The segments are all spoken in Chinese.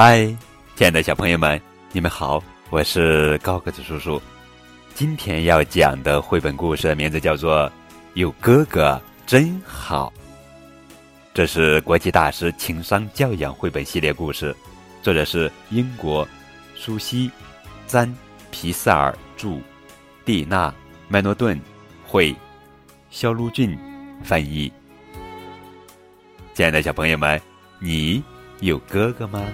嗨，亲爱的小朋友们，你们好，我是高个子叔叔。今天要讲的绘本故事名字叫做《有哥哥真好》，这是国际大师情商教养绘本系列故事，作者是英国舒西·詹皮塞尔著，蒂娜·麦诺顿绘，肖路俊翻译。亲爱的小朋友们，你有哥哥吗？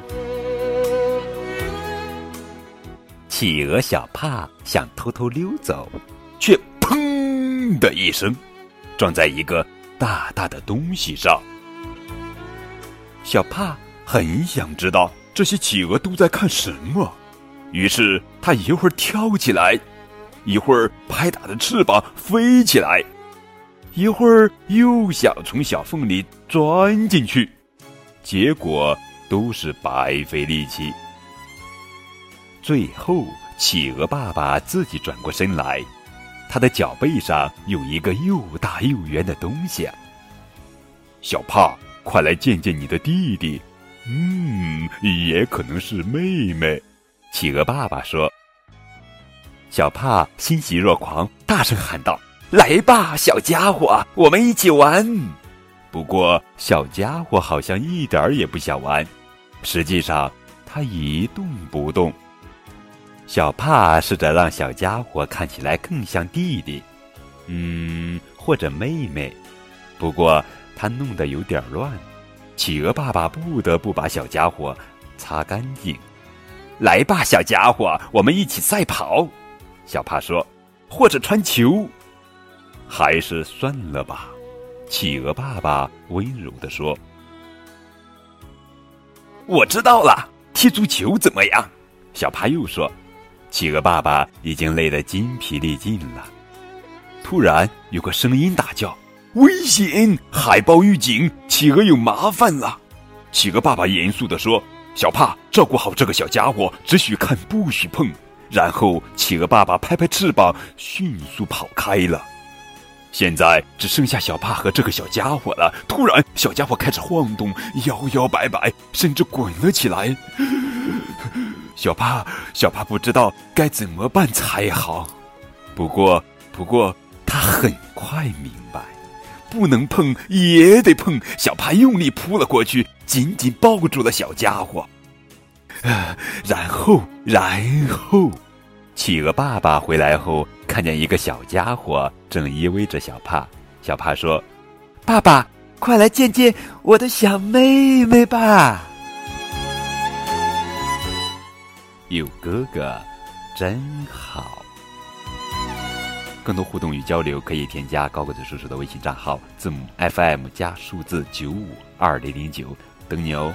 企鹅小帕想偷偷溜走，却砰的一声，撞在一个大大的东西上。小帕很想知道这些企鹅都在看什么，于是他一会儿跳起来，一会儿拍打着翅膀飞起来，一会儿又想从小缝里钻进去，结果都是白费力气。最后，企鹅爸爸自己转过身来，他的脚背上有一个又大又圆的东西。小帕，快来见见你的弟弟。嗯，也可能是妹妹。企鹅爸爸说。小帕欣喜若狂，大声喊道：“来吧，小家伙，我们一起玩！”不过，小家伙好像一点儿也不想玩。实际上，他一动不动。小帕试着让小家伙看起来更像弟弟，嗯，或者妹妹。不过他弄得有点乱，企鹅爸爸不得不把小家伙擦干净。来吧，小家伙，我们一起赛跑。小帕说：“或者传球。”还是算了吧，企鹅爸爸温柔地说：“我知道了，踢足球怎么样？”小帕又说。企鹅爸爸已经累得筋疲力尽了。突然，有个声音大叫：“危险！海豹预警，企鹅有麻烦了！”企鹅爸爸严肃地说：“小帕，照顾好这个小家伙，只许看，不许碰。”然后，企鹅爸爸拍拍翅膀，迅速跑开了。现在只剩下小帕和这个小家伙了。突然，小家伙开始晃动，摇摇摆摆，甚至滚了起来。小帕，小帕不知道该怎么办才好。不过，不过他很快明白，不能碰也得碰。小帕用力扑了过去，紧紧抱住了小家伙。然后，然后，企鹅爸爸回来后，看见一个小家伙正依偎着小帕。小帕说：“爸爸，快来见见我的小妹妹吧。”有哥哥，真好。更多互动与交流，可以添加高个子叔叔的微信账号，字母 FM 加数字九五二零零九，等你哦。